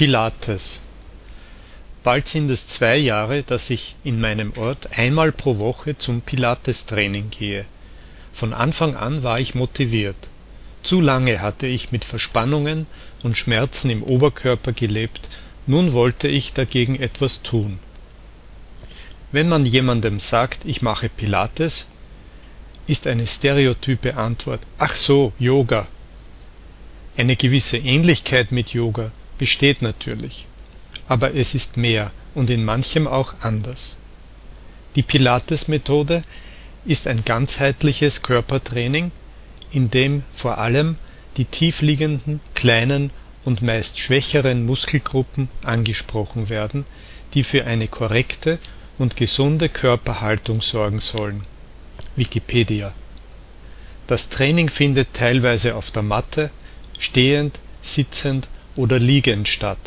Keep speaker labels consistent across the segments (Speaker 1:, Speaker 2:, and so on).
Speaker 1: Pilates Bald sind es zwei Jahre, dass ich in meinem Ort einmal pro Woche zum Pilates-Training gehe. Von Anfang an war ich motiviert. Zu lange hatte ich mit Verspannungen und Schmerzen im Oberkörper gelebt, nun wollte ich dagegen etwas tun. Wenn man jemandem sagt, ich mache Pilates, ist eine stereotype Antwort ach so, Yoga. Eine gewisse Ähnlichkeit mit Yoga besteht natürlich aber es ist mehr und in manchem auch anders. Die Pilates-Methode ist ein ganzheitliches Körpertraining, in dem vor allem die tiefliegenden, kleinen und meist schwächeren Muskelgruppen angesprochen werden, die für eine korrekte und gesunde Körperhaltung sorgen sollen. Wikipedia Das Training findet teilweise auf der Matte, stehend, sitzend oder liegend statt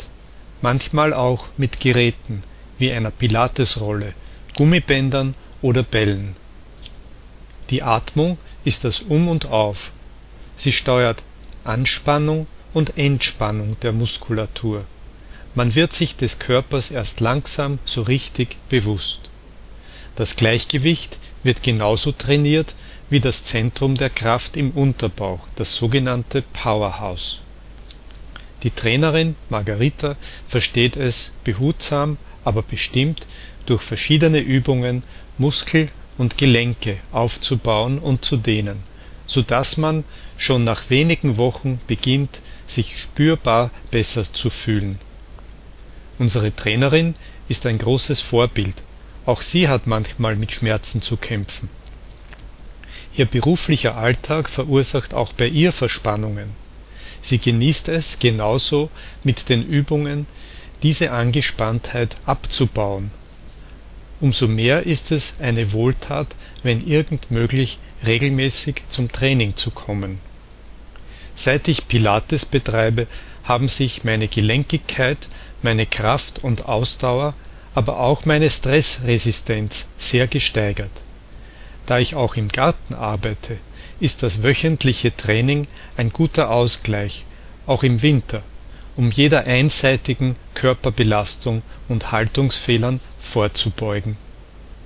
Speaker 1: manchmal auch mit Geräten wie einer Pilatesrolle, Gummibändern oder Bällen. Die Atmung ist das Um und Auf, sie steuert Anspannung und Entspannung der Muskulatur, man wird sich des Körpers erst langsam so richtig bewusst. Das Gleichgewicht wird genauso trainiert wie das Zentrum der Kraft im Unterbauch, das sogenannte Powerhouse die Trainerin Margarita versteht es, behutsam, aber bestimmt durch verschiedene Übungen Muskel und Gelenke aufzubauen und zu dehnen, so dass man schon nach wenigen Wochen beginnt, sich spürbar besser zu fühlen. Unsere Trainerin ist ein großes Vorbild, auch sie hat manchmal mit Schmerzen zu kämpfen. Ihr beruflicher Alltag verursacht auch bei ihr Verspannungen Sie genießt es genauso mit den Übungen, diese Angespanntheit abzubauen. Umso mehr ist es eine Wohltat, wenn irgend möglich regelmäßig zum Training zu kommen. Seit ich Pilates betreibe, haben sich meine Gelenkigkeit, meine Kraft und Ausdauer, aber auch meine Stressresistenz sehr gesteigert. Da ich auch im Garten arbeite ist das wöchentliche Training ein guter Ausgleich, auch im Winter, um jeder einseitigen Körperbelastung und Haltungsfehlern vorzubeugen